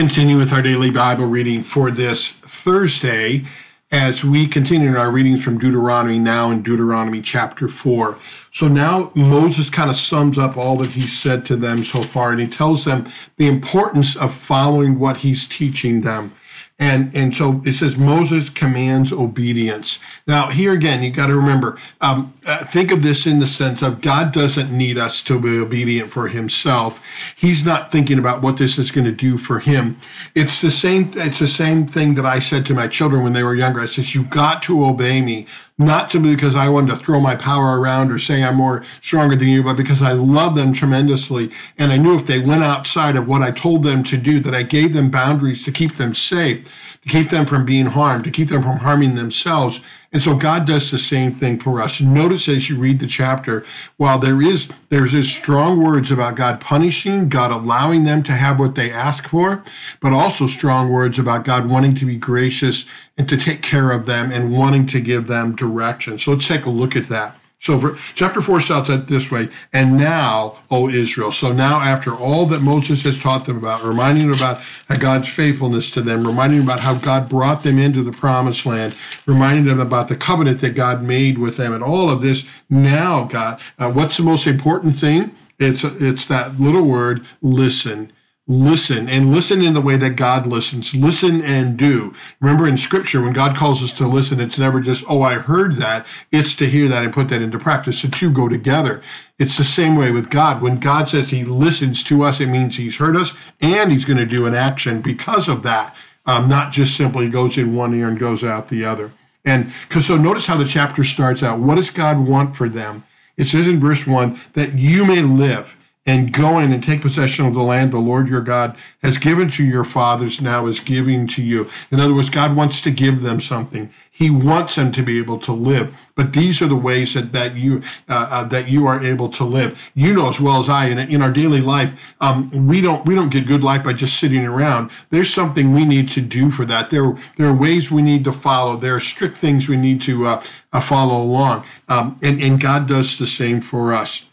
continue with our daily Bible reading for this Thursday as we continue in our readings from Deuteronomy now in Deuteronomy chapter 4. So now Moses kind of sums up all that he said to them so far, and he tells them the importance of following what he's teaching them. And, and so it says Moses commands obedience. Now, here again, you got to remember, um, uh, think of this in the sense of God doesn't need us to be obedient for himself. He's not thinking about what this is going to do for him. It's the same, it's the same thing that I said to my children when they were younger. I said, you got to obey me not simply because I wanted to throw my power around or say I'm more stronger than you, but because I love them tremendously. And I knew if they went outside of what I told them to do, that I gave them boundaries to keep them safe, to keep them from being harmed, to keep them from harming themselves. And so God does the same thing for us. Notice as you read the chapter, while there is there's strong words about God punishing, God allowing them to have what they ask for, but also strong words about God wanting to be gracious and to take care of them and wanting to give them direction. So let's take a look at that. So for, chapter 4 starts out this way, and now, O Israel. So now after all that Moses has taught them about, reminding them about God's faithfulness to them, reminding them about how God brought them into the promised land, reminding them about the covenant that God made with them, and all of this, now God, uh, what's the most important thing? It's, it's that little word, listen listen and listen in the way that God listens. Listen and do. Remember in scripture, when God calls us to listen, it's never just, oh, I heard that. It's to hear that and put that into practice. The two go together. It's the same way with God. When God says he listens to us, it means he's heard us and he's going to do an action because of that. Um, not just simply goes in one ear and goes out the other. And because so notice how the chapter starts out. What does God want for them? It says in verse one that you may live and go in and take possession of the land the Lord your God has given to your fathers now is giving to you. In other words, God wants to give them something. He wants them to be able to live. But these are the ways that, that you uh, uh, that you are able to live. You know as well as I, in, in our daily life, um, we don't we don't get good life by just sitting around. There's something we need to do for that. There there are ways we need to follow. There are strict things we need to uh, uh follow along. Um, and and God does the same for us.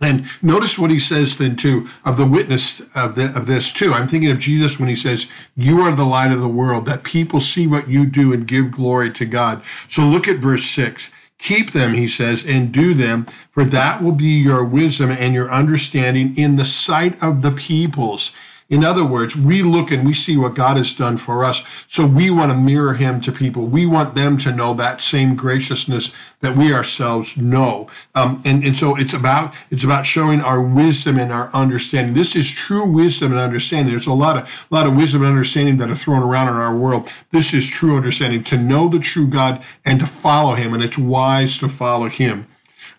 And notice what he says then too of the witness of, the, of this too. I'm thinking of Jesus when he says, "You are the light of the world, that people see what you do and give glory to God." So look at verse six. Keep them, he says, and do them, for that will be your wisdom and your understanding in the sight of the peoples. In other words, we look and we see what God has done for us. So we want to mirror him to people. We want them to know that same graciousness that we ourselves know. Um, and, and so it's about, it's about showing our wisdom and our understanding. This is true wisdom and understanding. There's a lot of, a lot of wisdom and understanding that are thrown around in our world. This is true understanding to know the true God and to follow him. And it's wise to follow him.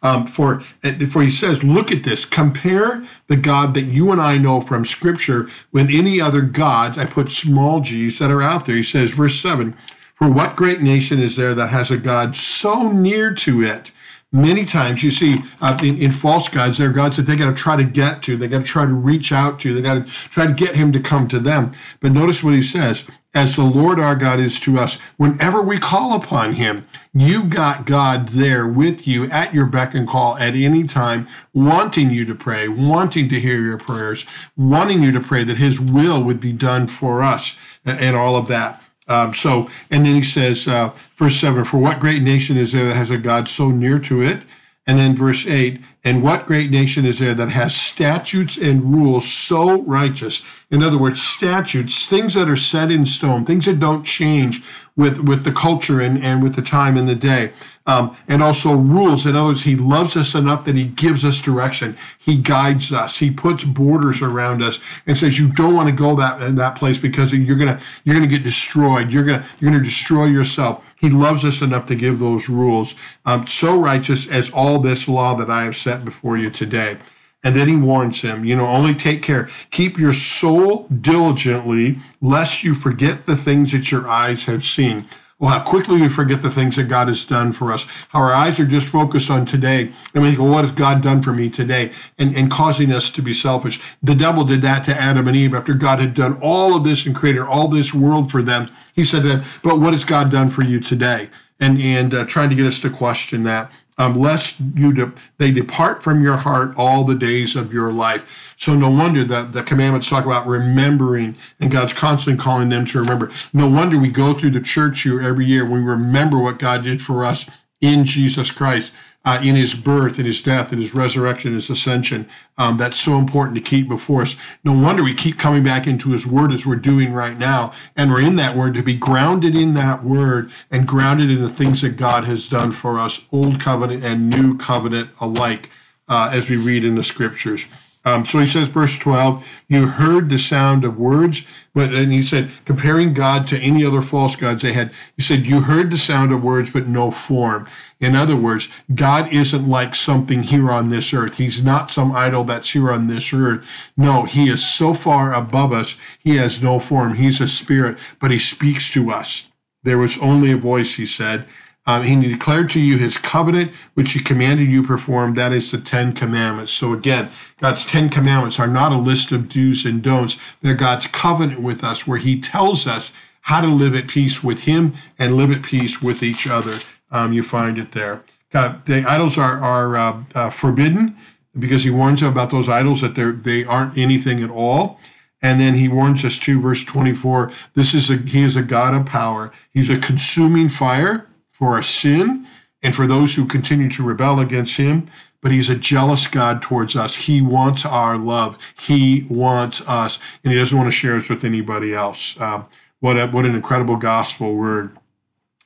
Um, for, for he says, look at this, compare the God that you and I know from Scripture with any other gods. I put small g's that are out there. He says, verse 7 For what great nation is there that has a God so near to it? Many times you see uh, in, in, false gods, there are gods that they got to try to get to, they got to try to reach out to, they got to try to get him to come to them. But notice what he says as the Lord our God is to us. Whenever we call upon him, you got God there with you at your beck and call at any time, wanting you to pray, wanting to hear your prayers, wanting you to pray that his will would be done for us and all of that. Um, so, and then he says, uh, verse 7 For what great nation is there that has a God so near to it? And then verse 8, and what great nation is there that has statutes and rules so righteous? In other words, statutes, things that are set in stone, things that don't change with, with the culture and, and with the time and the day. Um, and also rules. In other words, he loves us enough that he gives us direction. He guides us. He puts borders around us and says, you don't want to go that, that place because you're to, you're to get destroyed. You're to, you're to destroy yourself. He loves us enough to give those rules. Um, so righteous as all this law that I have set before you today. And then he warns him, you know, only take care. Keep your soul diligently, lest you forget the things that your eyes have seen. Well, how quickly we forget the things that God has done for us. How our eyes are just focused on today. And we think, well, what has God done for me today? And, and causing us to be selfish. The devil did that to Adam and Eve after God had done all of this and created all this world for them. He said that, but what has God done for you today? And, and uh, trying to get us to question that. Um, lest you de- they depart from your heart all the days of your life. So no wonder that the commandments talk about remembering, and God's constantly calling them to remember. No wonder we go through the church year every year. We remember what God did for us in Jesus Christ uh, in his birth, in his death, in his resurrection, his ascension. Um, that's so important to keep before us. No wonder we keep coming back into his word as we're doing right now. And we're in that word to be grounded in that word and grounded in the things that God has done for us, old covenant and new covenant alike, uh, as we read in the scriptures. Um, so he says, verse 12, you heard the sound of words, but and he said, comparing God to any other false gods they had, he said, you heard the sound of words, but no form. In other words, God isn't like something here on this earth. He's not some idol that's here on this earth. No, he is so far above us, he has no form. He's a spirit, but he speaks to us. There was only a voice, he said. Um, he declared to you his covenant, which he commanded you perform. That is the Ten Commandments. So again, God's Ten Commandments are not a list of do's and don'ts. They're God's covenant with us, where he tells us how to live at peace with him and live at peace with each other. Um, you find it there. God, the idols are, are uh, uh, forbidden because he warns about those idols that they aren't anything at all. And then he warns us to verse 24, this is a, he is a God of power. He's a consuming fire for our sin and for those who continue to rebel against him. But he's a jealous God towards us. He wants our love. He wants us, and he doesn't want to share us with anybody else. Um, what a, what an incredible gospel word.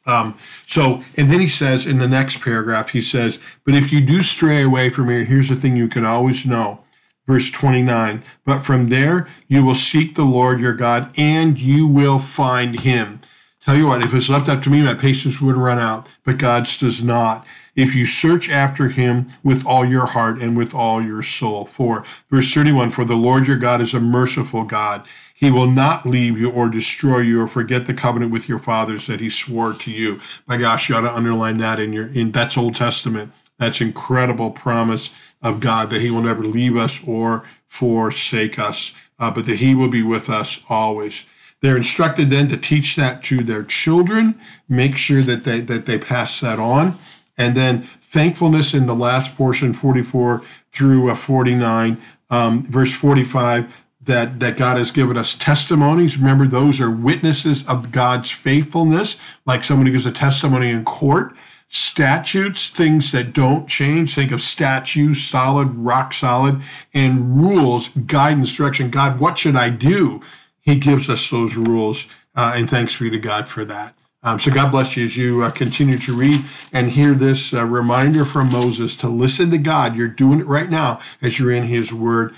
Um, so, and then he says in the next paragraph, he says, But if you do stray away from here, here's the thing you can always know. Verse 29 But from there you will seek the Lord your God, and you will find him. Tell you what, if it's left up to me, my patience would run out, but God's does not. If you search after him with all your heart and with all your soul. For verse 31, for the Lord your God is a merciful God. He will not leave you or destroy you or forget the covenant with your fathers that he swore to you. My gosh, you ought to underline that in your in that's Old Testament. That's incredible promise of God that he will never leave us or forsake us, uh, but that he will be with us always. They're instructed then to teach that to their children, make sure that they that they pass that on, and then thankfulness in the last portion, 44 through uh, 49, um, verse 45. That, that God has given us testimonies. Remember, those are witnesses of God's faithfulness, like who gives a testimony in court statutes, things that don't change. Think of statues, solid, rock solid, and rules, guidance, direction. God, what should I do? He gives us those rules, uh, and thanks be to God for that. Um, so God bless you as you uh, continue to read and hear this uh, reminder from Moses to listen to God. You're doing it right now as you're in His Word.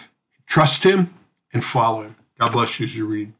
Trust Him and follow Him. God bless you as you read.